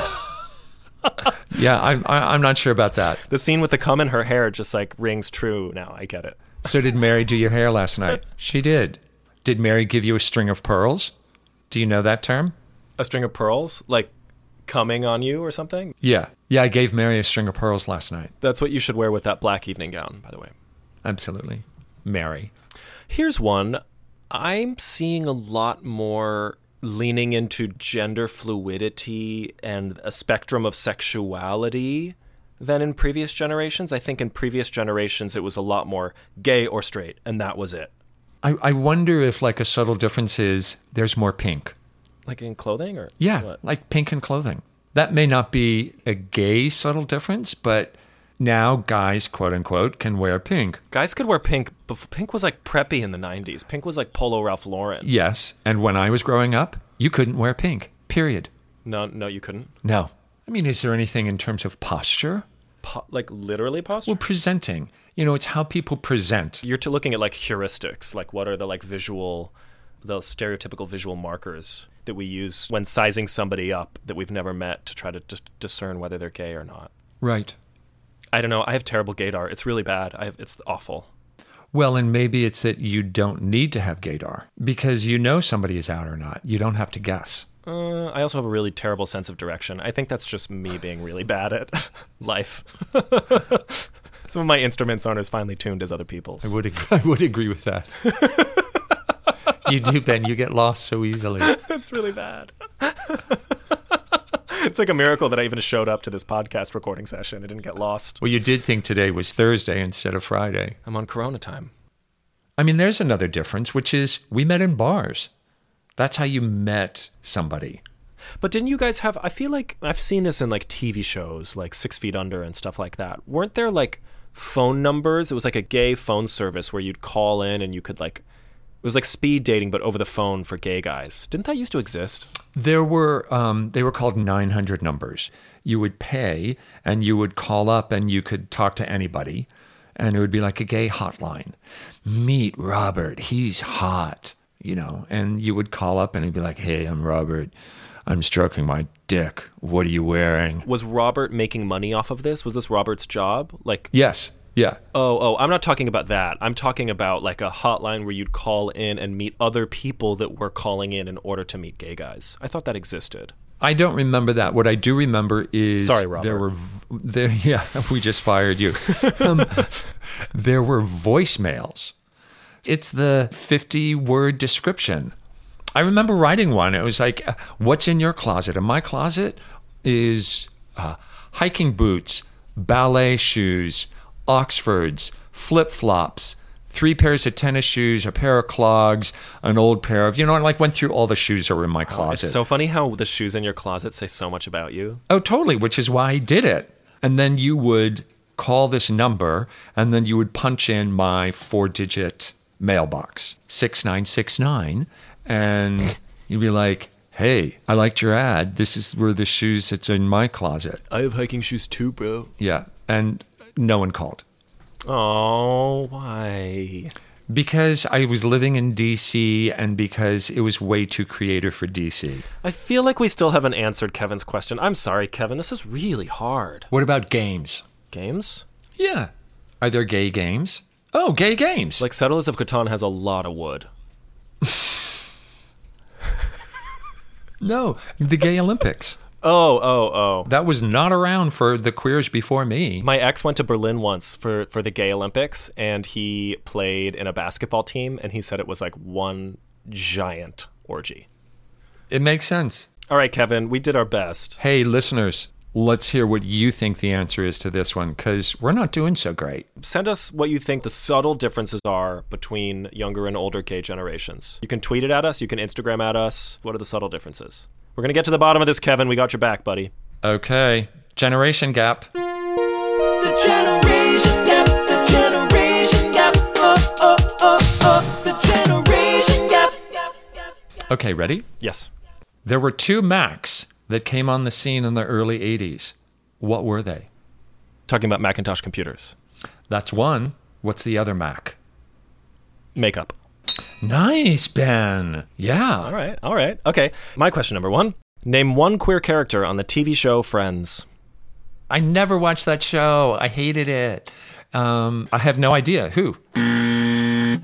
Yeah, I'm, I- I'm not sure about that. The scene with the cum in her hair just like rings true now. I get it. So, did Mary do your hair last night? She did. Did Mary give you a string of pearls? Do you know that term? A string of pearls, like coming on you or something. Yeah. Yeah, I gave Mary a string of pearls last night. That's what you should wear with that black evening gown, by the way. Absolutely. Mary. Here's one. I'm seeing a lot more leaning into gender fluidity and a spectrum of sexuality than in previous generations. I think in previous generations it was a lot more gay or straight, and that was it. I, I wonder if, like, a subtle difference is there's more pink. Like in clothing or Yeah, what? like pink in clothing. That may not be a gay subtle difference, but now guys, quote unquote, can wear pink. Guys could wear pink. Before, pink was like preppy in the 90s. Pink was like Polo Ralph Lauren. Yes. And when I was growing up, you couldn't wear pink, period. No, no, you couldn't. No. I mean, is there anything in terms of posture? Po- like literally posture. Well, presenting. You know, it's how people present. You're to looking at like heuristics, like what are the like visual, the stereotypical visual markers that we use when sizing somebody up that we've never met to try to dis- discern whether they're gay or not. Right. I don't know. I have terrible gaydar. It's really bad. I have, it's awful. Well, and maybe it's that you don't need to have gaydar because you know somebody is out or not. You don't have to guess. Uh, I also have a really terrible sense of direction. I think that's just me being really bad at life. Some of my instruments aren't as finely tuned as other people's. I would ag- I would agree with that. you do, Ben. You get lost so easily. it's really bad. It's like a miracle that I even showed up to this podcast recording session. I didn't get lost. Well, you did think today was Thursday instead of Friday. I'm on Corona time. I mean, there's another difference, which is we met in bars. That's how you met somebody. But didn't you guys have? I feel like I've seen this in like TV shows, like Six Feet Under and stuff like that. Weren't there like phone numbers. It was like a gay phone service where you'd call in and you could like it was like speed dating but over the phone for gay guys. Didn't that used to exist? There were um, they were called 900 numbers. You would pay and you would call up and you could talk to anybody, and it would be like a gay hotline. Meet Robert. He's hot, you know. And you would call up and he'd be like, "Hey, I'm Robert. I'm stroking my dick. What are you wearing?" Was Robert making money off of this? Was this Robert's job? Like Yes. Yeah. Oh, oh, I'm not talking about that. I'm talking about like a hotline where you'd call in and meet other people that were calling in in order to meet gay guys. I thought that existed. I don't remember that. What I do remember is Sorry, Robert. there were there yeah, we just fired you. um, there were voicemails. It's the 50 word description. I remember writing one. It was like, uh, "What's in your closet?" And my closet is uh, hiking boots, ballet shoes, Oxfords, flip flops, three pairs of tennis shoes, a pair of clogs, an old pair of, you know, I like went through all the shoes that were in my oh, closet. It's so funny how the shoes in your closet say so much about you. Oh, totally, which is why I did it. And then you would call this number, and then you would punch in my four digit mailbox, 6969, and you'd be like, hey, I liked your ad. This is where the shoes that's in my closet. I have hiking shoes too, bro. Yeah. And no one called. Oh, why? Because I was living in DC and because it was way too creative for DC. I feel like we still haven't answered Kevin's question. I'm sorry, Kevin. This is really hard. What about games? Games? Yeah. Are there gay games? Oh, gay games. Like Settlers of Catan has a lot of wood. no, the gay Olympics. Oh, oh, oh. That was not around for the queers before me. My ex went to Berlin once for, for the gay Olympics and he played in a basketball team and he said it was like one giant orgy. It makes sense. All right, Kevin, we did our best. Hey, listeners, let's hear what you think the answer is to this one because we're not doing so great. Send us what you think the subtle differences are between younger and older gay generations. You can tweet it at us, you can Instagram at us. What are the subtle differences? We're going to get to the bottom of this, Kevin. We got your back, buddy. Okay. Generation gap. The generation gap, the generation gap, oh, oh, oh, oh, the generation gap. Okay, ready? Yes. There were two Macs that came on the scene in the early 80s. What were they? Talking about Macintosh computers. That's one. What's the other Mac? Makeup. Nice, Ben. Yeah. All right. All right. Okay. My question number one Name one queer character on the TV show Friends. I never watched that show. I hated it. Um, I have no idea. Who?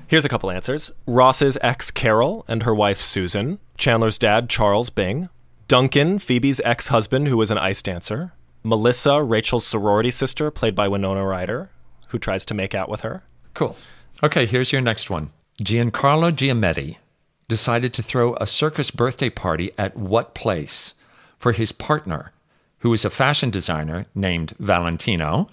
Here's a couple answers Ross's ex Carol and her wife Susan, Chandler's dad Charles Bing, Duncan, Phoebe's ex husband who was an ice dancer, Melissa, Rachel's sorority sister, played by Winona Ryder, who tries to make out with her. Cool. Okay, here's your next one. Giancarlo Giammetti decided to throw a circus birthday party at what place for his partner, who is a fashion designer named Valentino.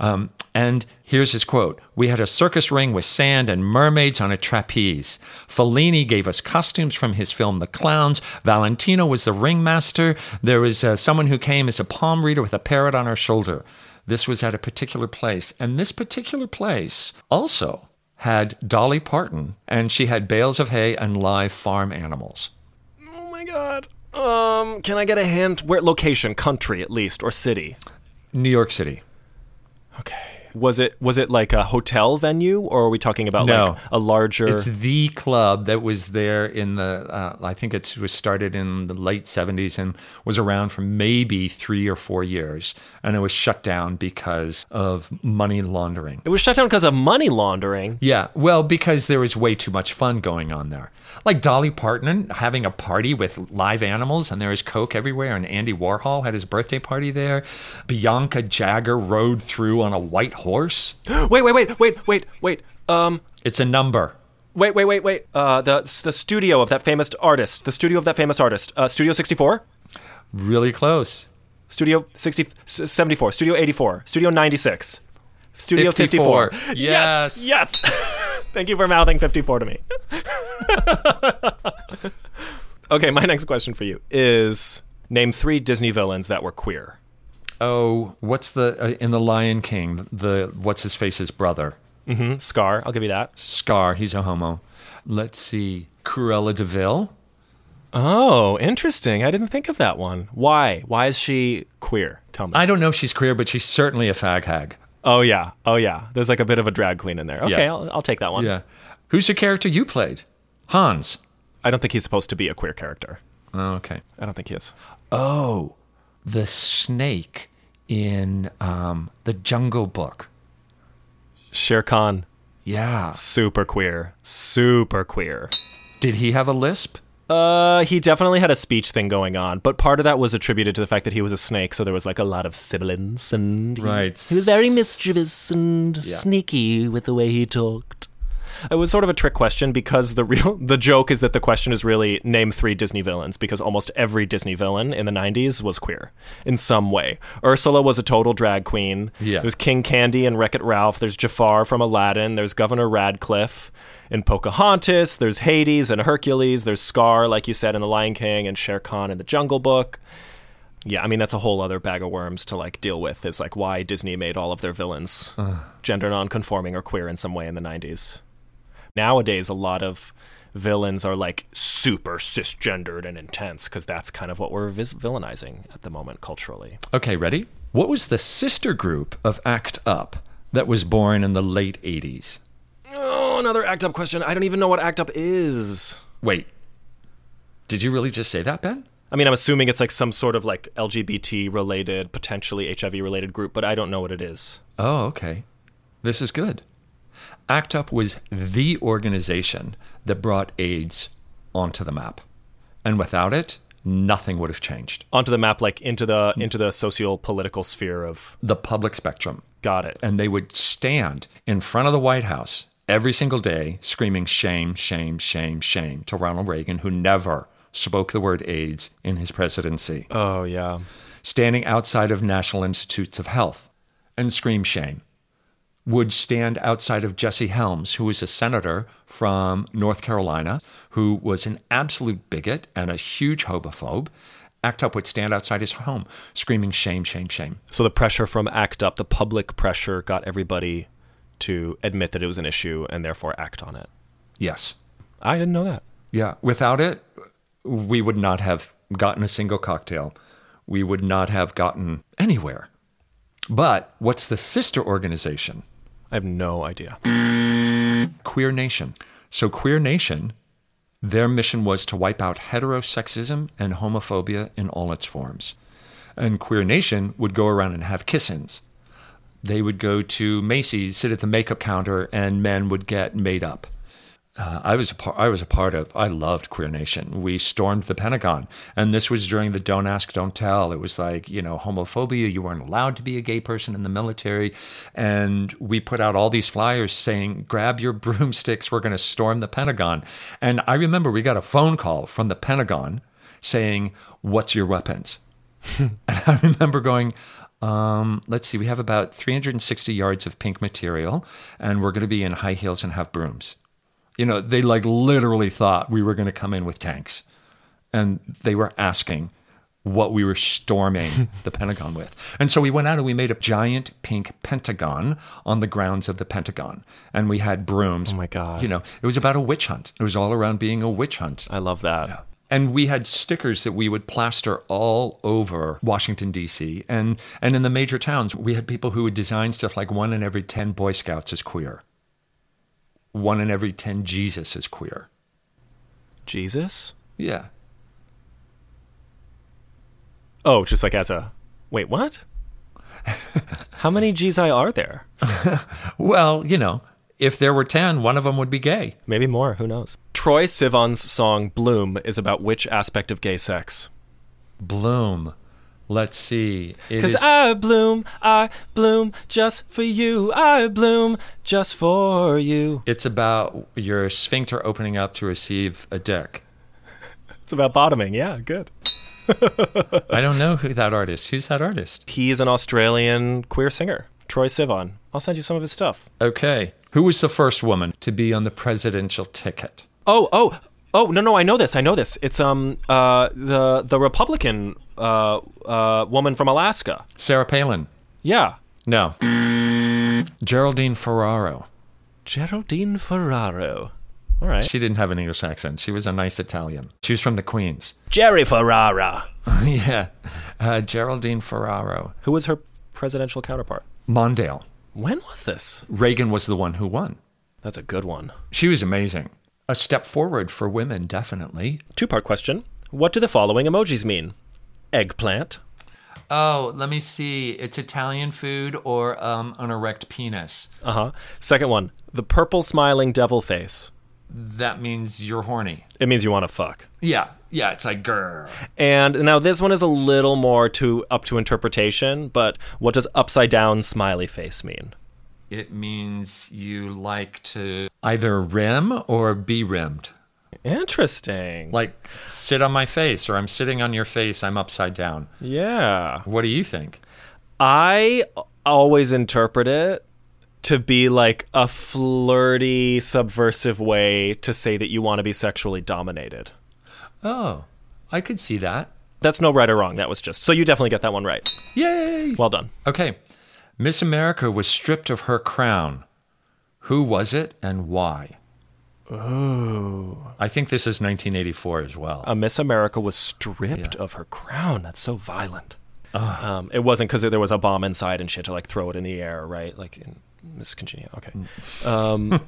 Um, and here's his quote We had a circus ring with sand and mermaids on a trapeze. Fellini gave us costumes from his film The Clowns. Valentino was the ringmaster. There was uh, someone who came as a palm reader with a parrot on her shoulder. This was at a particular place. And this particular place also had Dolly Parton, and she had bales of hay and live farm animals. Oh my god. Um, can I get a hint? Where location, country at least, or city? New York City. Okay. Was it was it like a hotel venue, or are we talking about No. like a larger? It's the club that was there in the, uh, I think it was started in the late 70s and was around for maybe three or four years. And it was shut down because of money laundering. it was shut down because of money laundering. Yeah, well, because there was way too much fun going on there. Like Dolly Parton having a party with live animals, and there was Coke everywhere, and Andy Warhol had his birthday party there. Bianca Jagger rode through on a white horse. Wait, wait, wait, wait, wait, wait. Um, It's a number. wait, wait, wait, wait. Uh, the the studio of that famous artist. The studio of that famous artist. Uh, Studio 64. Really close. Studio 60, s- 74. Studio 84. Studio 96. Studio 54. 54. Yes. Yes. yes. Thank you for mouthing 54 to me. okay, my next question for you is name three Disney villains that were queer. Oh, what's the uh, in the Lion King? The what's his face's brother? hmm Scar, I'll give you that. Scar. He's a homo. Let's see. Cruella de Vil. Oh, interesting. I didn't think of that one. Why? Why is she queer? Tell me. I don't know if she's queer, but she's certainly a fag hag. Oh yeah. Oh yeah. There's like a bit of a drag queen in there. Okay, Yeah. I'll, I'll take that one. Yeah. Who's the character you played? Hans. I don't think he's supposed to be a queer character. Oh, okay. I don't think he is. Oh, the snake in um, the Jungle Book. Shere Khan, Yeah. super queer, super queer. Did he have a lisp? Uh, he definitely had a speech thing going on, but part of that was attributed to the fact that he was a snake, so there was like a lot of sibilance, and he- Right. he was very mischievous and Yeah. sneaky with the way he talked. It was sort of a trick question because the real the joke is that the question is really name three Disney villains because almost every Disney villain in the 90s was queer in some way. Ursula was a total drag queen. Yeah. There's King Candy and Wreck-It Ralph. There's Jafar from Aladdin. There's Governor Ratcliffe in Pocahontas. There's Hades and Hercules. There's Scar, like you said, in The Lion King and Shere Khan in The Jungle Book. Yeah, I mean that's a whole other bag of worms to like deal with. Is like why Disney made all of their villains gender non-conforming or queer in some way in the 90s. Nowadays, a lot of villains are like super cisgendered and intense because that's kind of what we're vis- villainizing at the moment culturally. Okay, ready? What was the sister group of Act Up that was born in the late 80s? Oh, another ACT UP question. I don't even know what ACT UP is. Wait. Did you really just say that, Ben? I mean, I'm assuming it's like some sort of like LGBT related, potentially HIV related group, but I don't know what it is. Oh, okay. This is good. ACT UP was the organization that brought AIDS onto the map. And without it, nothing would have changed. Onto the map, like into the into the socio political sphere of. The public spectrum. Got it. And they would stand in front of the White House every single day screaming shame, shame, shame, shame to Ronald Reagan, who never spoke the word AIDS in his presidency. Oh yeah. standing outside of National Institutes of Health and scream shame. Would stand outside of Jesse Helms, who was a senator from North Carolina, who was an absolute bigot and a huge homophobe. ACT UP would stand outside his home screaming shame, shame, shame. So the pressure from ACT UP, the public pressure, got everybody to admit that it was an issue and therefore act on it. Yes. I didn't know that. Yeah. Without it, we would not have gotten a single cocktail. We would not have gotten anywhere. But what's the sister organization? I have no idea. Queer Nation. So, Queer Nation, their mission was to wipe out heterosexism and homophobia in all its forms. And Queer Nation would go around and have kiss ins. They would go to Macy's, sit at the makeup counter, and men would get made up. Uh, I was a part. I was a part of. I loved Queer Nation. We stormed the Pentagon, and this was during the "Don't Ask, Don't Tell." It was like you know homophobia. You weren't allowed to be a gay person in the military, and we put out all these flyers saying, "Grab your broomsticks. We're going to storm the Pentagon." And I remember we got a phone call from the Pentagon saying, "What's your weapons?" and I remember going, um, let's see, we have about 360 yards of pink material, and we're going to be in high heels and have brooms. You know, they like literally thought we were going to come in with tanks. And they were asking what we were storming the Pentagon with. And so we went out and we made a giant pink pentagon on the grounds of the Pentagon. And we had brooms. Oh my God. You know, it was about a witch hunt. It was all around being a witch hunt. I love that. And we had stickers that we would plaster all over Washington D.C. and and in the major towns, we had people who would design stuff like one in every ten Boy Scouts is queer, one in every ten Jesus is queer. Jesus? Yeah, Oh, just like as a. Wait, what? How many Gzi are there? well, you know, if there were ten, one of them would be gay. Maybe more. Who knows? Troye Sivan's song "Bloom" is about which aspect of gay sex? Bloom. Let's see. Because is- I bloom, I bloom just for you. I bloom just for you. it's about your sphincter opening up to receive a dick. It's about bottoming. Yeah, good. I don't know who that artist. Who's that artist? He's an Australian queer singer, Troye Sivan. I'll send you some of his stuff. Okay. Who was the first woman to be on the presidential ticket? Oh, oh, Oh no, no, I know this. I know this. It's um uh the the Republican uh uh woman from Alaska. Sarah Palin. Yeah, No. Geraldine Ferraro. Geraldine Ferraro. All right, She didn't have an English accent. She was a nice Italian. She was from the Queens. Jerry Ferrara. yeah. Uh, Geraldine Ferraro. Who was her presidential counterpart? Mondale. When was this? Reagan was the one who won. That's a good one. She was amazing. A step forward for women, definitely. Two part question. What do the following emojis mean? Eggplant, Oh, let me see. It's Italian food or um, an erect penis. Uh huh. Second one, the purple smiling devil face. That means you're horny. It means you want to fuck. Yeah. Yeah, it's like grr. And now this one is a little more to up to interpretation, but what does upside down smiley face mean? It means you like to either rim or be rimmed. Interesting. Like sit on my face or I'm sitting on your face, I'm upside down. yeah. What do you think? I always interpret it to be like a flirty, subversive way to say that you want to be sexually dominated. Oh, I could see that. That's no right or wrong. That was just. So you definitely get that one right. Yay! Well done. Okay. Miss America was stripped of her crown. Who was it and why? Oh. I think this is 1984 as well. A Miss America was stripped of her crown. That's so violent. Um, it wasn't because there was a bomb inside and she had to like throw it in the air, right? Like in Miss Congenia. Okay. Um,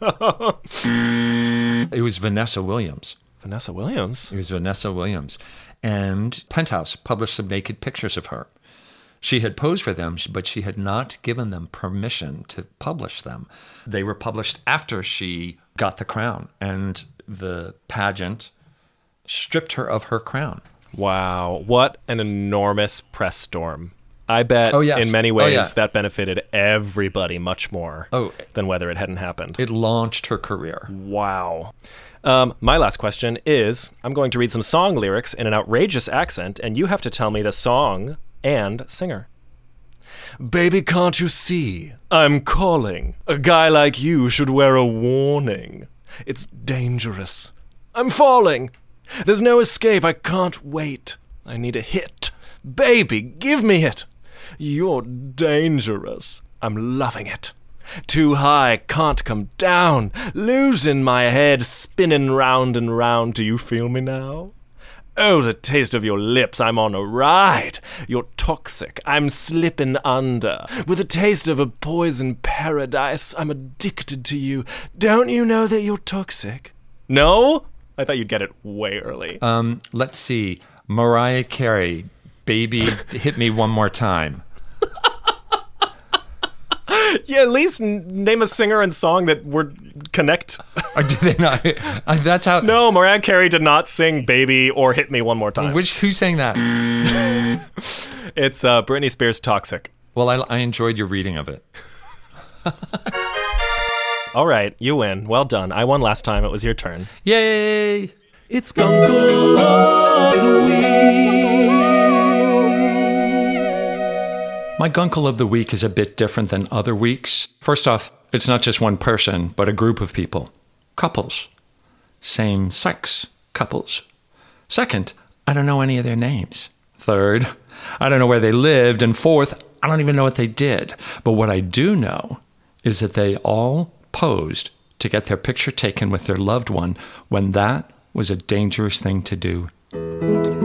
it was Vanessa Williams. Vanessa Williams. It was Vanessa Williams. And Penthouse published some naked pictures of her. She had posed for them, but she had not given them permission to publish them. They were published after she got the crown, and the pageant stripped her of her crown. Wow. What an enormous press storm. I bet Oh, yes. in many Oh, ways yeah. that benefited everybody much more Oh. than whether it hadn't happened. It launched her career. Wow. Um, my last question is I'm going to read some song lyrics in an outrageous accent, and you have to tell me the song and singer. Baby, can't you see? I'm calling. A guy like you should wear a warning. It's dangerous. I'm falling. There's no escape. I can't wait. I need a hit. Baby, give me it. You're dangerous. I'm loving it. Too high, can't come down. Losing my head, spinning round and round. Do you feel me now? Oh, the taste of your lips, I'm on a ride. You're toxic, I'm slipping under. With a taste of a poison paradise, I'm addicted to you. Don't you know that you're toxic? No? I thought you'd get it way early. Um, let's see. Mariah Carey, Baby Hit Me One More Time. yeah, at least name a singer and song that would connect. Or did they not? That's how. no, Mariah Carey did not sing Baby or Hit Me One More Time. Which who sang that? It's uh, Britney Spears' Toxic. Well, I, I enjoyed your reading of it. All right, you win. Well done. I won last time. It was your turn. Yay! It's Gunkle of the My gunkle of the week is a bit different than other weeks. First off, it's not just one person, but a group of people. Couples. Same sex couples. Second, I don't know any of their names. Third, I don't know where they lived. And fourth, I don't even know what they did. But what I do know is that they all posed to get their picture taken with their loved one when that was a dangerous thing to do.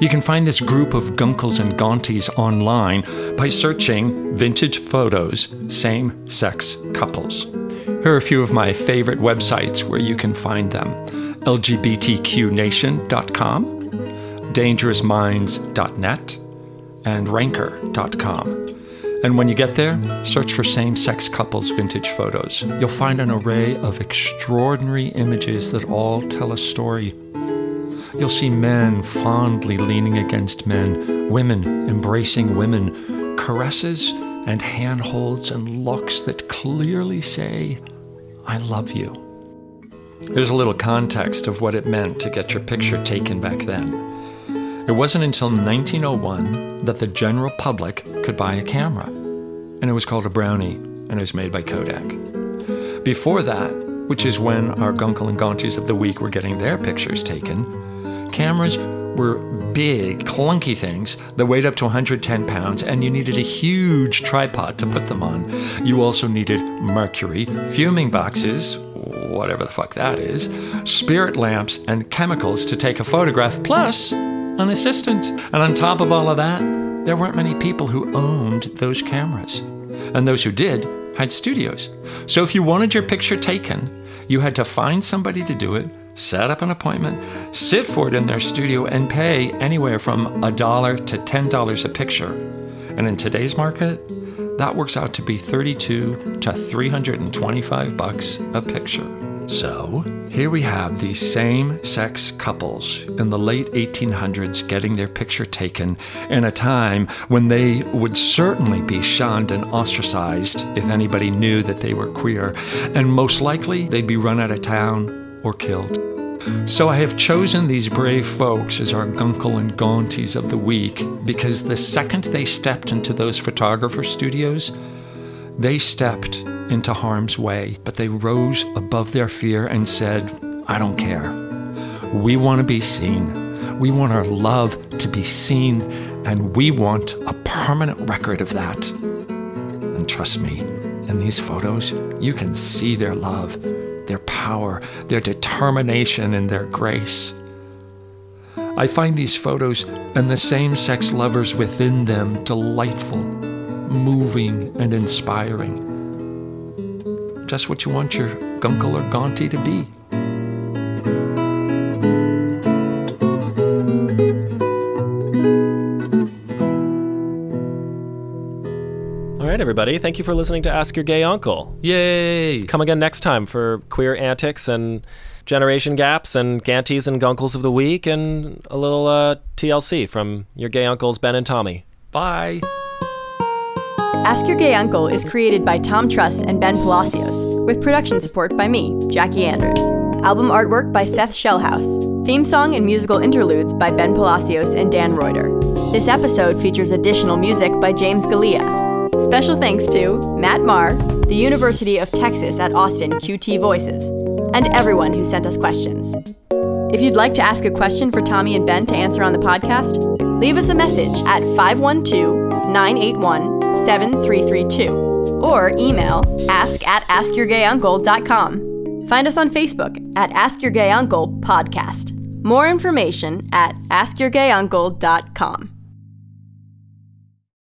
You can find this group of gunkles and gaunties online by searching vintage photos, same sex couples. Here are a few of my favorite websites where you can find them LGBTQNation.com, DangerousMinds.net, and Ranker.com. And when you get there, search for same sex couples vintage photos. You'll find an array of extraordinary images that all tell a story. You'll see men fondly leaning against men, women embracing women, caresses and handholds and looks that clearly say, I love you. Here's a little context of what it meant to get your picture taken back then. It wasn't until 1901 that the general public could buy a camera, and it was called a brownie. and it was made by Kodak. Before that, which is when our Guncle and Gaunties of the week were getting their pictures taken, cameras were big, clunky things that weighed up to 110 pounds, and you needed a huge tripod to put them on. You also needed mercury, fuming boxes, whatever the fuck that is, spirit lamps, and chemicals to take a photograph, plus an assistant. And on top of all of that, there weren't many people who owned those cameras. And those who did had studios. So if you wanted your picture taken, you had to find somebody to do it, set up an appointment, sit for it in their studio, and pay anywhere from a dollar to $10 a picture. And in today's market, that works out to be 32 to 325 bucks a picture. So, here we have these same sex couples in the late 1800s getting their picture taken in a time when they would certainly be shunned and ostracized if anybody knew that they were queer, and most likely they'd be run out of town or killed. So I have chosen these brave folks as our Guncle and Gaunties of the week because the second they stepped into those photographer studios, they stepped into harm's way, but they rose above their fear and said, I don't care. We want to be seen. We want our love to be seen, and we want a permanent record of that. And trust me, in these photos, you can see their love, their power, their determination, and their grace. I find these photos and the same sex lovers within them delightful, moving, and inspiring. Just what you want your guncle or gaunty to be. Everybody. Thank you for listening to Ask Your Gay Uncle. Yay! Come again next time for queer antics and generation gaps and ganties and gunkles of the week and a little uh, TLC from your gay uncles Ben and Tommy. Bye. Ask Your Gay Uncle is created by Tom Truss and Ben Palacios, with production support by me, Jackie Anders. Album artwork by Seth Shellhouse. Theme song and musical interludes by Ben Palacios and Dan Reuter. This episode features additional music by James Galea. Special thanks to Matt Marr, the University of Texas at Austin QT Voices, and everyone who sent us questions. If you'd like to ask a question for Tommy and Ben to answer on the podcast, leave us a message at 512 981 7332 or email ask at askyourgayuncle.com. Find us on Facebook at Ask Your Gay Uncle Podcast. More information at askyourgayuncle.com.